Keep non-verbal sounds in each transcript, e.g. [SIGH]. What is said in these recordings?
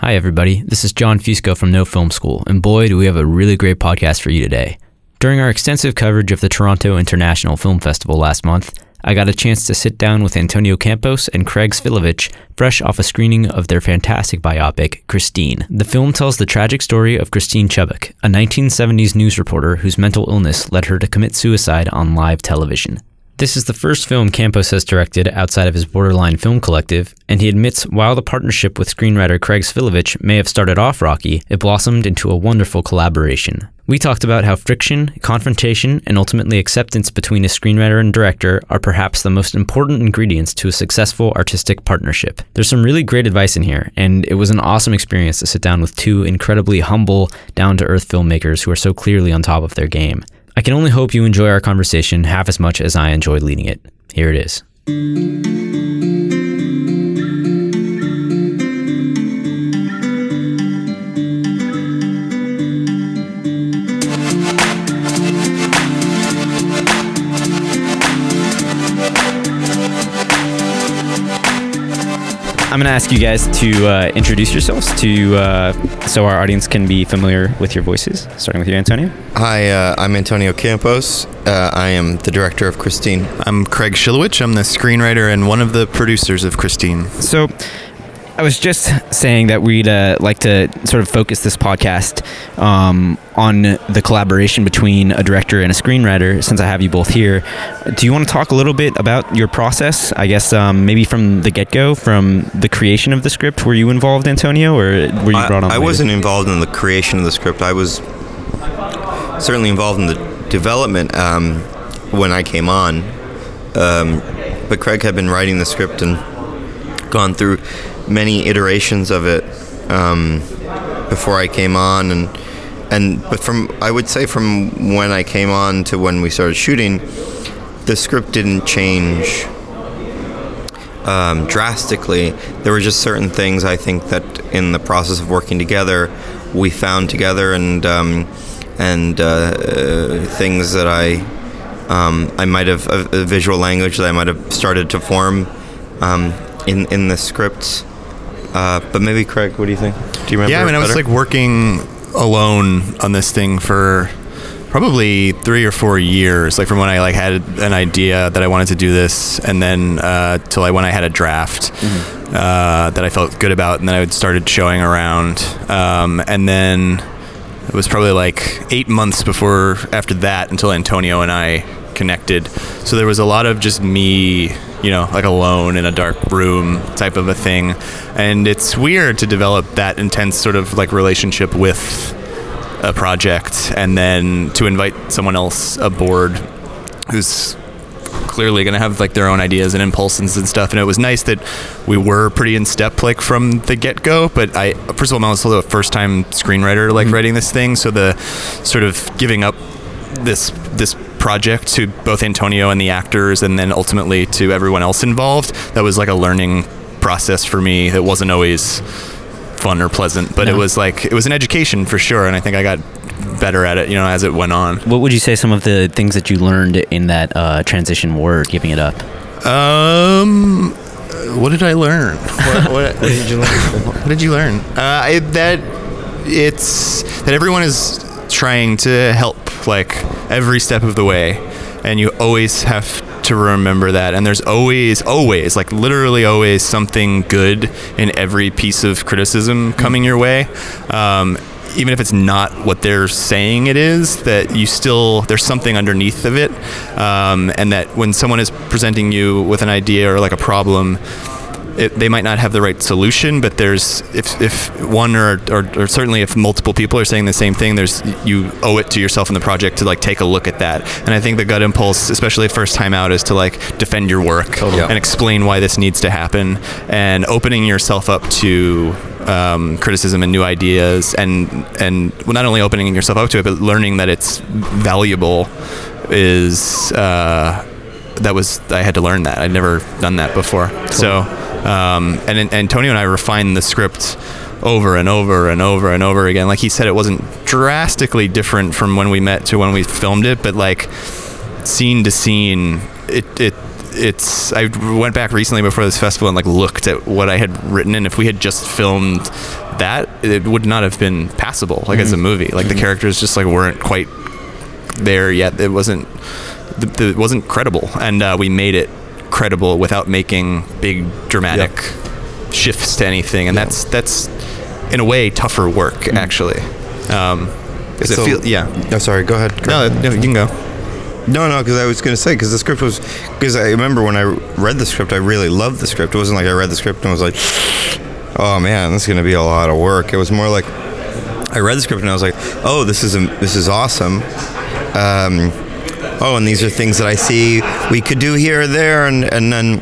Hi, everybody. This is Jon Fusco from No Film School, and boy, do we have a really great podcast for you today. During our extensive coverage of the Toronto International Film Festival last month, I got a chance to sit down with Antonio Campos and Craig Shilowich, fresh off a screening of their fantastic biopic, Christine. The film tells the tragic story of Christine Chubbuck, a 1970s news reporter whose mental illness led her to commit suicide on live television. This is the first film Campos has directed outside of his Borderline Film Collective, and he admits while the partnership with screenwriter Craig Shilowich may have started off rocky, it blossomed into a wonderful collaboration. We talked about how friction, confrontation, and ultimately acceptance between a screenwriter and director are perhaps the most important ingredients to a successful artistic partnership. There's some really great advice in here, and it was an awesome experience to sit down with two incredibly humble, down to earth filmmakers who are so clearly on top of their game. I can only hope you enjoy our conversation half as much as I enjoyed leading it. Here it is. I'm going to ask you guys to uh, introduce yourselves to uh, so our audience can be familiar with your voices. Starting with you, Antonio. Hi, uh, I'm Antonio Campos. Uh, I am the director of Christine. I'm Craig Shilowich. I'm the screenwriter and one of the producers of Christine. So, I was just saying that we'd uh, like to sort of focus this podcast um, on the collaboration between a director and a screenwriter. Since I have you both here, do you want to talk a little bit about your process? I guess um, maybe from the get go, from the creation of the script. Were you involved, Antonio, or were you brought on? I, I wasn't involved in the creation of the script. I was certainly involved in the development um, when I came on. Um, but Craig had been writing the script and gone through many iterations of it um, before I came on, and and but from I would say from when I came on to when we started shooting, the script didn't change um, drastically. There were just certain things I think that in the process of working together, we found together, and um, and uh, uh, things that I um, I might have a, a, visual language that I might have started to form um, in in the script. Uh, but maybe Craig, what do you think? Do you remember? Yeah, I mean, I was like working alone on this thing for probably three or four years like from when i like had an idea that i wanted to do this and then uh, till i when i had a draft mm-hmm. uh, that i felt good about and then i would started showing around um, and then it was probably like eight months before after that until antonio and i connected so there was a lot of just me you know, like alone in a dark room type of a thing. And it's weird to develop that intense sort of like relationship with a project and then to invite someone else aboard who's clearly going to have like their own ideas and impulses and stuff and it was nice that we were pretty in step like from the get-go but i first of all i'm also a first time screenwriter like mm-hmm. writing this thing so the sort of giving up this this project to both Antonio and the actors, and then ultimately to everyone else involved. That was like a learning process for me. It wasn't always fun or pleasant, but no. it was like it was an education for sure, and I think I got better at it, you know, as it went on. What would you say some of the things that you learned in that uh, transition were giving it up? Um, what did I learn? [LAUGHS] what, what, what, did you learn? [LAUGHS] what did you learn? Uh, I, that it's that everyone is trying to help like every step of the way. And you always have to remember that. And there's always always like literally always something good in every piece of criticism coming your way. Um, even if it's not what they're saying it is that you still there's something underneath of it. Um, and that when someone is presenting you with an idea or like a problem it, they might not have the right solution, but there's if, if one or, or, or, certainly if multiple people are saying the same thing, there's you owe it to yourself in the project to like take a look at that. And I think the gut impulse, especially first time out, is to like defend your work totally. and explain why this needs to happen, and opening yourself up to um, criticism and new ideas, and and well, not only opening yourself up to it, but learning that it's valuable is. Uh, that was I had to learn that. I'd never done that before. So um, and, and Antonio and I refined the script over and over and over and over again. Like he said, it wasn't drastically different from when we met to when we filmed it, but like scene to scene, it, it it's I went back recently before this festival and like looked at what I had written, and if we had just filmed that, it would not have been passable like as a movie. Like the characters just like weren't quite there yet. It wasn't it wasn't credible, and uh, we made it credible without making big dramatic shifts to anything, and that's that's in a way tougher work actually. Um, So- feel, yeah. Oh, sorry. Go ahead. No, no, you can go. No, no, because I was going to say because the script was because I remember when I read the script, I really loved the script. It wasn't like I read the script and was like, "Oh man, this is going to be a lot of work." It was more like I read the script and I was like, "Oh, this is a, this is awesome." Um, oh, and these are things that I see we could do here or there, and and then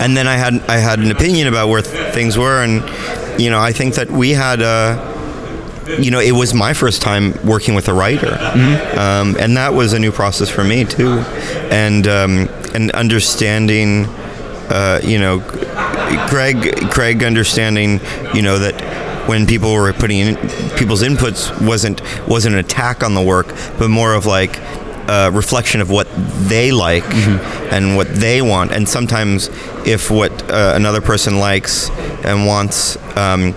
and then I had I had an opinion about where th- things were, and you know I think that we had. Uh, you know, it was my first time working with a writer, um, and that was a new process for me too, and um, and understanding, uh, you know, Craig Craig understanding, you know that when people were putting in people's inputs wasn't wasn't an attack on the work, but more of like a reflection of what they like and what they want, and sometimes if what uh, another person likes and wants. Um,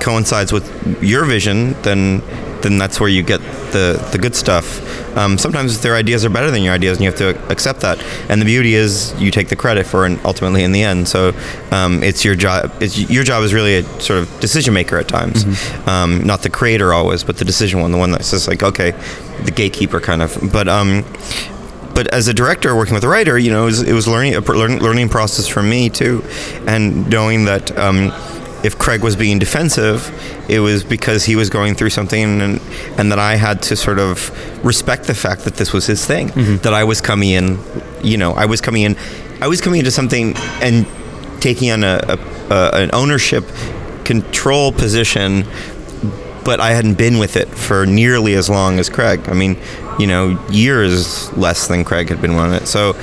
coincides with your vision, then then that's where you get the the good stuff. Um, sometimes their ideas are better than your ideas, and you have to accept that. And the beauty is you take the credit for it ultimately in the end. So um, it's your job. It's your job is really a sort of decision maker at times, um, not the creator always, but the decision one, the one that's just like okay, the gatekeeper kind of. But um, but as a director working with a writer, you know, it was, it was learning a learning process for me too, and knowing that um, if Craig was being defensive, it was because he was going through something, and and that I had to sort of respect the fact that this was his thing, that I was coming in, you know, I was coming in, I was coming into something and taking on a, a, a an ownership control position but I hadn't been with it for nearly as long as Craig. I mean, you know, years less than Craig had been on it. So,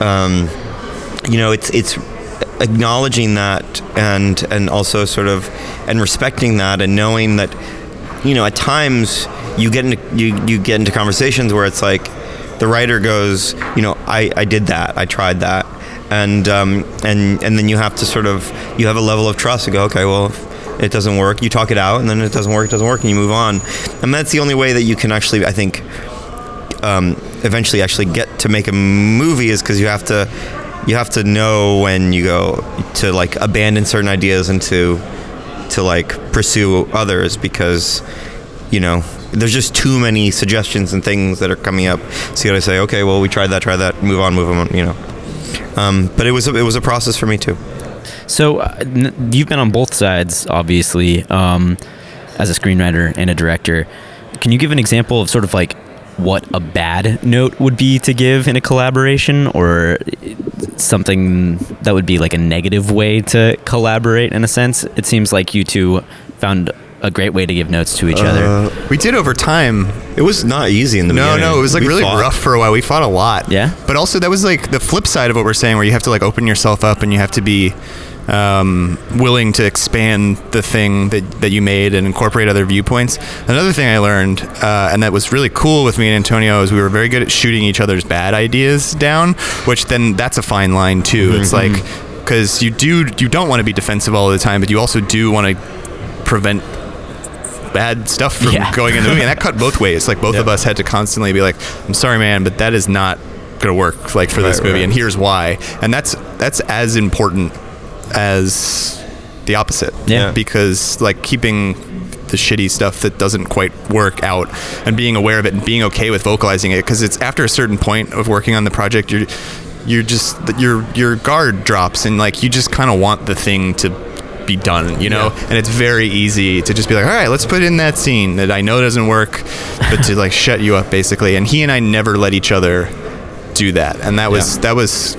um, you know, it's it's acknowledging that and and also sort of and respecting that and knowing that, you know, at times you get into you you get into conversations where it's like the writer goes, you know, I I did that, I tried that. And um, and and then you have to sort of you have a level of trust to go okay well it doesn't work. You talk it out, and then it doesn't work. It doesn't work, and you move on. And that's the only way that you can actually, I think, um, eventually actually get to make a movie is because you have to, you have to know when you go to like abandon certain ideas and to, to like pursue others because, you know, there's just too many suggestions and things that are coming up. So you got to say, okay, well, we tried that, try that, move on, move on, you know. Um, but it was a, it was a process for me too. So uh, you've been on both sides, obviously, um, as a screenwriter and a director. Can you give an example of sort of like what a bad note would be to give in a collaboration, or something that would be like a negative way to collaborate? In a sense, it seems like you two found a great way to give notes to each other. Uh, we did over time. It was not easy in the No, beginning. No, no, it was like We really fought. rough for a while. We fought a lot. Yeah? But also that was like the flip side of what we're saying, where you have to like open yourself up and you have to be um, willing to expand the thing that, that you made and incorporate other viewpoints. Another thing I learned, uh, and that was really cool with me and Antonio, is we were very good at shooting each other's bad ideas down, which then that's a fine line too. It's like because you do you don't want to be defensive all the time, but you also do want to prevent bad stuff from Yeah. going in the movie, and that cut both ways. Like both of us had to constantly be like, "I'm sorry, man, but that is not gonna work like for this movie, right. and here's why." And that's that's as important as the opposite. Yeah. because like keeping the shitty stuff that doesn't quite work out and being aware of it and being okay with vocalizing it because it's after a certain point of working on the project you're you're just your your guard drops and like you just kind of want the thing to be done you know and it's very easy to just be like all right let's put in that scene that I know doesn't work but to like [LAUGHS] shut you up basically and he and I never let each other do that and that was Yeah. that was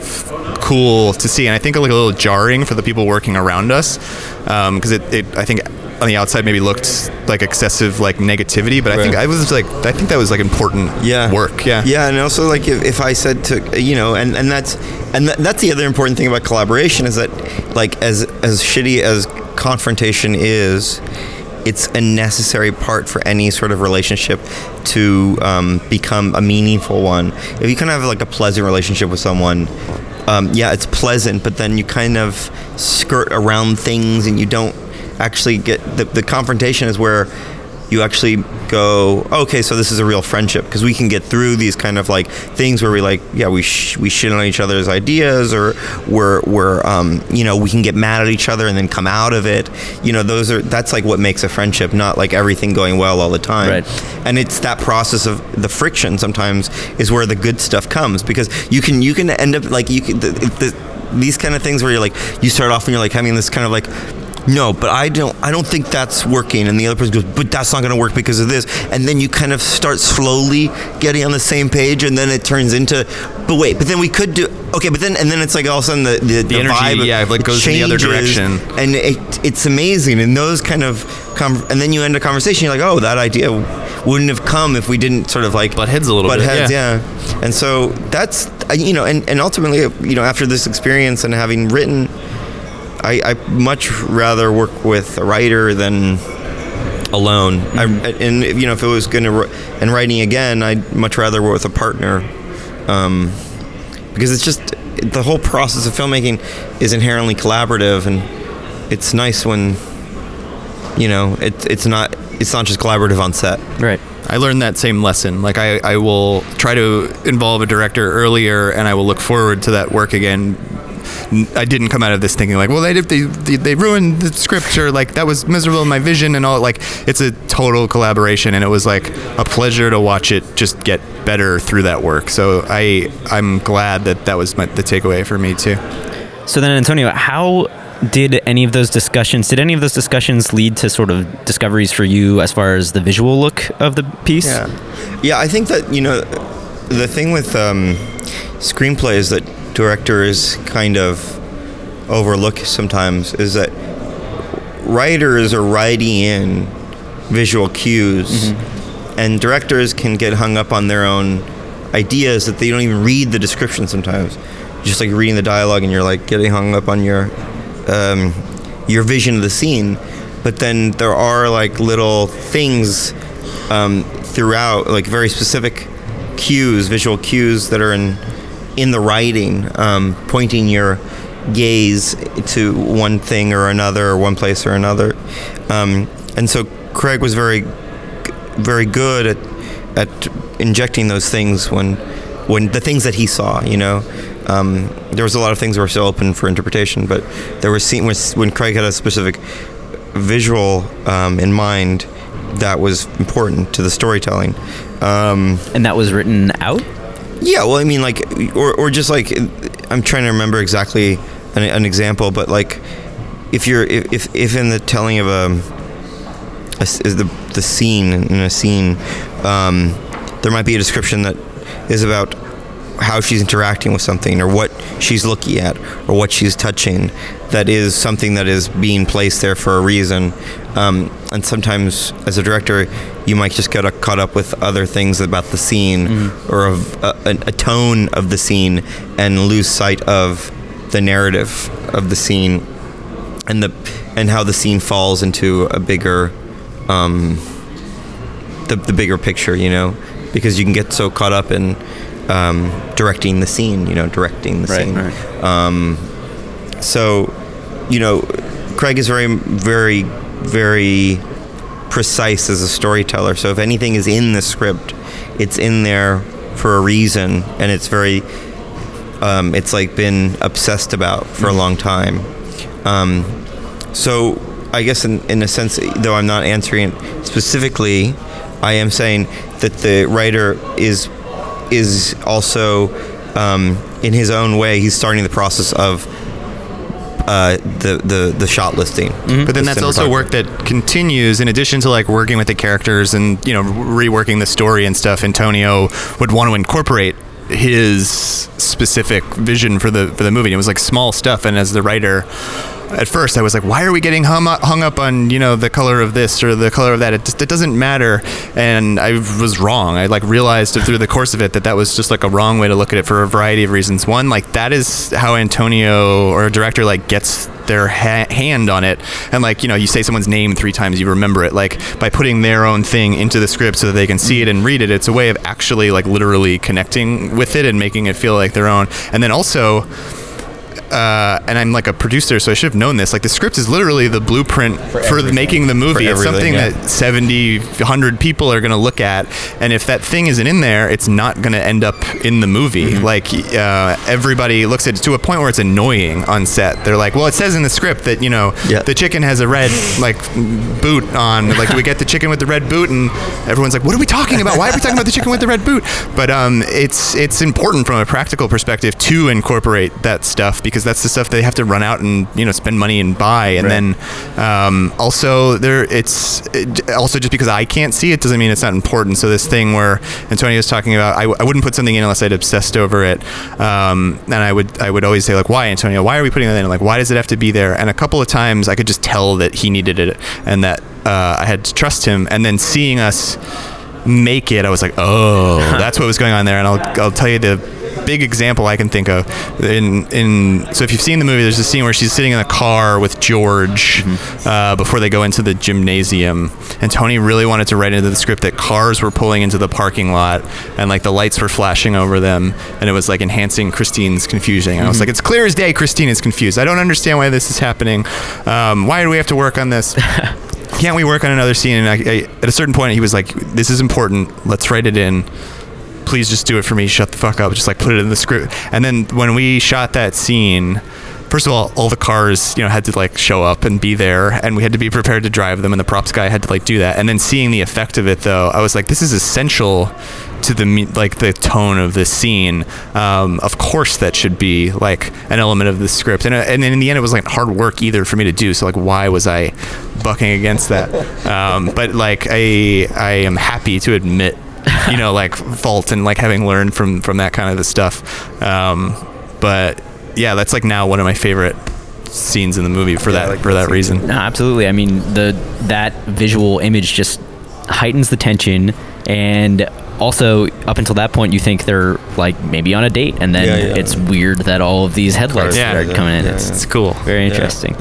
cool to see and i think like a little jarring for the people working around us because it, it i think on the outside maybe looked like excessive like negativity but i think i was like i think that was like important yeah. work yeah. Yeah and also like if, if i said to you know and and that's and th- that's the other important thing about collaboration is that like as as shitty as confrontation is it's a necessary part for any sort of relationship to um, become a meaningful one. If you kind of have like a pleasant relationship with someone, um, yeah, it's pleasant, but then you kind of skirt around things and you don't actually get the, the confrontation is where you actually go, okay, so this is a real friendship because we can get through these kind of like things where we like, yeah, we sh- we shit on each other's ideas, or we're we're um, you know we can get mad at each other and then come out of it. You know, those are that's like what makes a friendship, not like everything going well all the time. Right. And it's that process of the friction sometimes is where the good stuff comes because you can you can end up like you can the, the, these kind of things where you're like you start off and you're like having this kind of like no, but I don't. I don't think that's working. And the other person goes, but that's not going to work because of this. And then you kind of start slowly getting on the same page, and then it turns into, but wait, but then we could do okay, but then and then it's like all of a sudden the the, the, energy, vibe, yeah, like goes in the other direction. and it, it's amazing. And those kind of, com- and then you end a conversation. You're like, oh, that idea wouldn't have come if we didn't sort of like Butt heads a little butt bit, heads, yeah. yeah. And so that's you know, and and ultimately, you know, after this experience and having written. I, I much rather work with a writer than alone. I, and you know, if it was going to and writing again, I'd much rather work with a partner, um, because it's just the whole process of filmmaking is inherently collaborative, and it's nice when you know it, it's not it's not just collaborative on set. Right. I learned that same lesson. Like I, I will try to involve a director earlier, and I will look forward to that work again. N- I didn't come out of this thinking like, well, they did, they, they they ruined the script or like that was miserable in my vision and all. Like it's a total collaboration, and it was like a pleasure to watch it just get better through that work. So I I'm glad that that was my, the takeaway for me too. So then, Antonio, how did any of those discussions? Did any of those discussions lead to sort of discoveries for you as far as the visual look of the piece? Yeah, yeah. I think that you know, the thing with um, screenplay is that directors kind of overlook sometimes is that writers are writing in visual cues, and directors can get hung up on their own ideas that they don't even read the description sometimes. Just like reading the dialogue, and you're like getting hung up on your um, your vision of the scene. But then there are like little things um, throughout, like very specific cues, visual cues that are in in the writing, um, pointing your gaze to one thing or another, or one place or another. Um, and so Craig was very, very good at at injecting those things when when the things that he saw. You know, um, there was a lot of things that were still open for interpretation, but there was when Craig had a specific visual um, in mind that was important to the storytelling. Um, And that was written out? Yeah, well, I mean, like, or, or just like, I'm trying to remember exactly an, an example, but like, if you're, if, if, in the telling of a, is the the scene in a scene, um, there might be a description that is about how she's interacting with something or what she's looking at or what she's touching that is something that is being placed there for a reason um, and sometimes as a director you might just get caught up with other things about the scene or of a, a, a tone of the scene and lose sight of the narrative of the scene and the and how the scene falls into a bigger um, the, the bigger picture you know? Because you can get so caught up in um, directing the scene you know directing the Right, scene. right. Um, so you know craig is very very very precise as a storyteller so if anything is in the script it's in there for a reason and it's very um, it's like been obsessed about for a long time um, so I guess in, in a sense, though I'm not answering it specifically, I am saying that the writer is is also um, in his own way. He's starting the process of uh, the the the shot listing. But then The that's also work that continues in addition to like working with the characters and you know reworking the story and stuff. Antonio would want to incorporate his specific vision for the for the movie. It was like small stuff, and as the writer. At first, I was like, "Why are we getting hung up, hung up on you know the color of this or the color of that? It just it doesn't matter." And I was wrong. I like realized through the course of it that that was just like a wrong way to look at it for a variety of reasons. One, like that is how Antonio or a director like gets their ha- hand on it. And like you know you say someone's name three times you remember it. Like by putting their own thing into the script so that they can see it and read it it's a way of actually like literally connecting with it and making it feel like their own. And then also uh, and I'm like a producer, so I should have known this. Like the script is literally the blueprint for, making the movie. For it's something yeah. that 70, 100 people are going to look at, and if that thing isn't in there, it's not going to end up in the movie. Mm-hmm. Like uh, everybody looks at it to a point where it's annoying on set. They're like, "Well, it says in the script that you know Yeah. the chicken has a red like boot on. Like, do we get the chicken with the red boot?" And everyone's like, "What are we talking about? Why are we talking about the chicken with the red boot?" But um, it's it's important from a practical perspective to incorporate that stuff because that's the stuff they have to run out and you know spend money and buy. And then um, also there, it's it, also just because I can't see it doesn't mean it's not important. So this thing where Antonio was talking about, I, w- I wouldn't put something in unless I'd obsessed over it. Um, and I would I would always say like, why Antonio? Why are we putting that in? Like, why does it have to be there? And a couple of times I could just tell that he needed it and that uh, I had to trust him. And then seeing us make it, I was like, oh, [LAUGHS] that's what was going on there. And I'll, I'll tell you the big example I can think of. In in so if you've seen the movie, there's a scene where she's sitting in a car with George uh, before they go into the gymnasium, and Tony really wanted to write into the script that cars were pulling into the parking lot and like the lights were flashing over them, and it was like enhancing Christine's confusion. I was like, it's clear as day, Christine is confused. I don't understand why this is happening. Um, why do we have to work on this? [LAUGHS] can't we work on another scene? And I, I, at a certain point, he was like, "This is important. Let's write it in. Please just do it for me. Shut the fuck up. Just like put it in the script." And then when we shot that scene, first of all, all the cars, you know, had to like show up and be there, and we had to be prepared to drive them, and the props guy had to like do that. And then seeing the effect of it, though, I was like, "This is essential." To the like the tone of this scene, um, of course that should be like an element of the script, and uh, and in the end it was like hard work either for me to do. So like, why was I bucking against that? Um, but like, I I am happy to admit, [LAUGHS] you know, like fault and like having learned from from that kind of the stuff. Um, but yeah, that's like now one of my favorite scenes in the movie for that like for that that scene reason. No, absolutely. I mean, the that visual image just heightens the tension, and also up until that point, you think they're like maybe on a date, and then Yeah, yeah. it's weird that all of these headlights Yeah, start coming in. It's. It's cool. very interesting.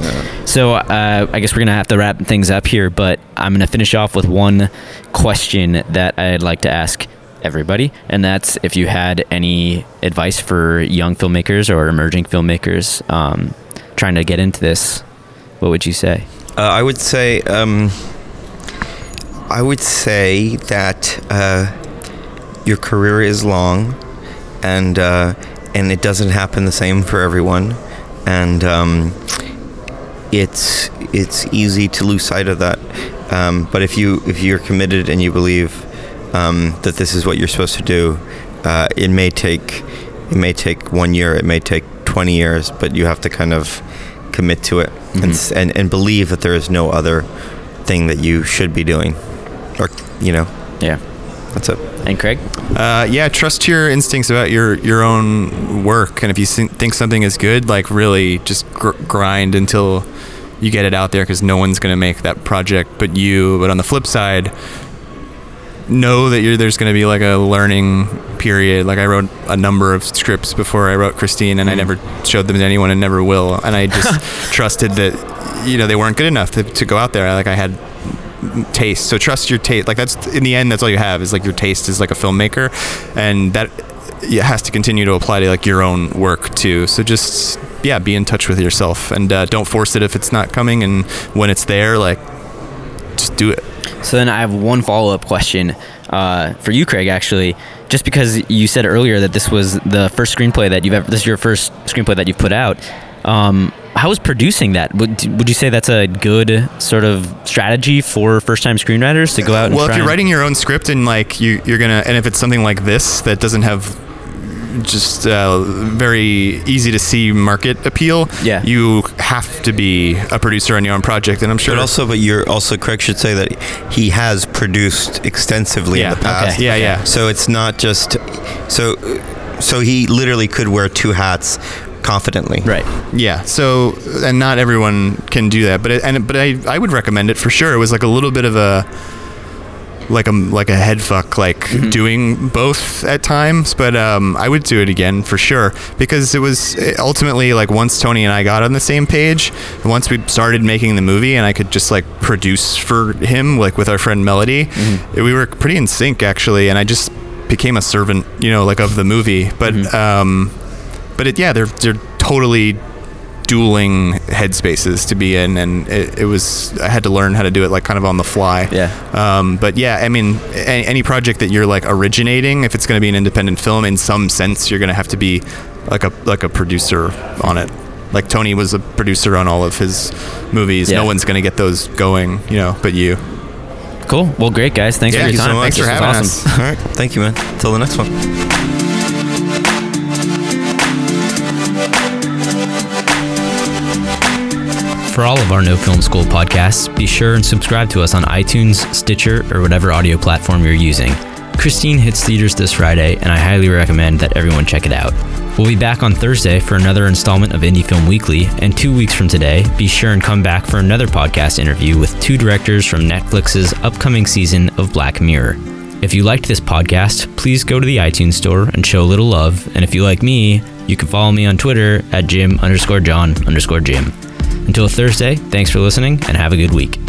So uh, I guess we're gonna have to wrap things up here, but I'm gonna finish off with one question that I'd like to ask everybody, and that's if you had any advice for young filmmakers or emerging filmmakers um, trying to get into this, what would you say? Uh, I would say, um, I would say that uh, your career is long, and uh, and it doesn't happen the same for everyone, and um, it's it's easy to lose sight of that. Um, but if you if you're committed and you believe um, that this is what you're supposed to do, uh, it may take it may take one year, it may take 20 years, but you have to kind of commit to it and, and and believe that there is no other thing that you should be doing, or you know, Yeah. That's it. And Craig? Uh, yeah, trust your instincts about your your own work, and if you think something is good, like really just gr- grind until you get it out there, because no one's gonna make that project but you. But on the flip side, know that you're there's gonna be like a learning period. Like I wrote a number of scripts before I wrote Christine, and I never showed them to anyone, and never will. And I just [LAUGHS] trusted that you know they weren't good enough to, to go out there. Like I had taste. So trust your taste. Like that's in the end, that's all you have is like your taste is like a filmmaker, and that it has to continue to apply to like your own work too. So just yeah, be in touch with yourself and uh, don't force it if it's not coming. And when it's there, like just do it. So then I have one follow up question uh, for you, Craig. Actually, just because you said earlier that this was the first screenplay that you've ever, this is your first screenplay that you've put out. Um, how was producing that? Would, would you say that's a good sort of strategy for first time screenwriters to go out? And Well, if you're and- writing your own script and like you, you're gonna, and if it's something like this that doesn't have just uh, very easy to see market appeal, Yeah. you have to be a producer on your own project. And I'm sure But also, but you're also Craig should say that he has produced extensively Yeah, in the past. okay. Yeah, yeah. So it's not just so. So he literally could wear two hats confidently. right. Yeah. So, and not everyone can do that, but it, and but I I would recommend it for sure. It was like a little bit of a like a like a head fuck like Mm-hmm. doing both at times but um i would do it again for sure because it was ultimately like once tony and i got on the same page and once we started making the movie and i could just like produce for him like with our friend melody Mm-hmm. we were pretty in sync actually and i just became a servant you know like of the movie but Mm-hmm. um but it yeah they're they're totally dueling headspaces to be in and it, it was i had to learn how to do it like kind of on the fly Yeah. um, but yeah i mean any, any project that you're like originating if it's going to be an independent film in some sense you're going to have to be like a like a producer on it like tony was a producer on all of his movies Yeah. no one's going to get those going you know but you Cool. Well, great guys. Thanks Yeah, for your thank you so time. much. This Thanks for having awesome. us. All right. Thank you, man. Till the next one. For all of our No Film School podcasts, be sure and subscribe to us on iTunes, Stitcher, or whatever audio platform you're using. Christine hits theaters this Friday, and I highly recommend that everyone check it out. We'll be back on Thursday for another installment of Indie Film Weekly, and two weeks from today, be sure and come back for another podcast interview with two directors from Netflix's upcoming season of Black Mirror. If you liked this podcast, please go to the iTunes store and show a little love. And if you like me, you can follow me on Twitter at Jim underscore John underscore Jim. Until Thursday, thanks for listening and have a good week.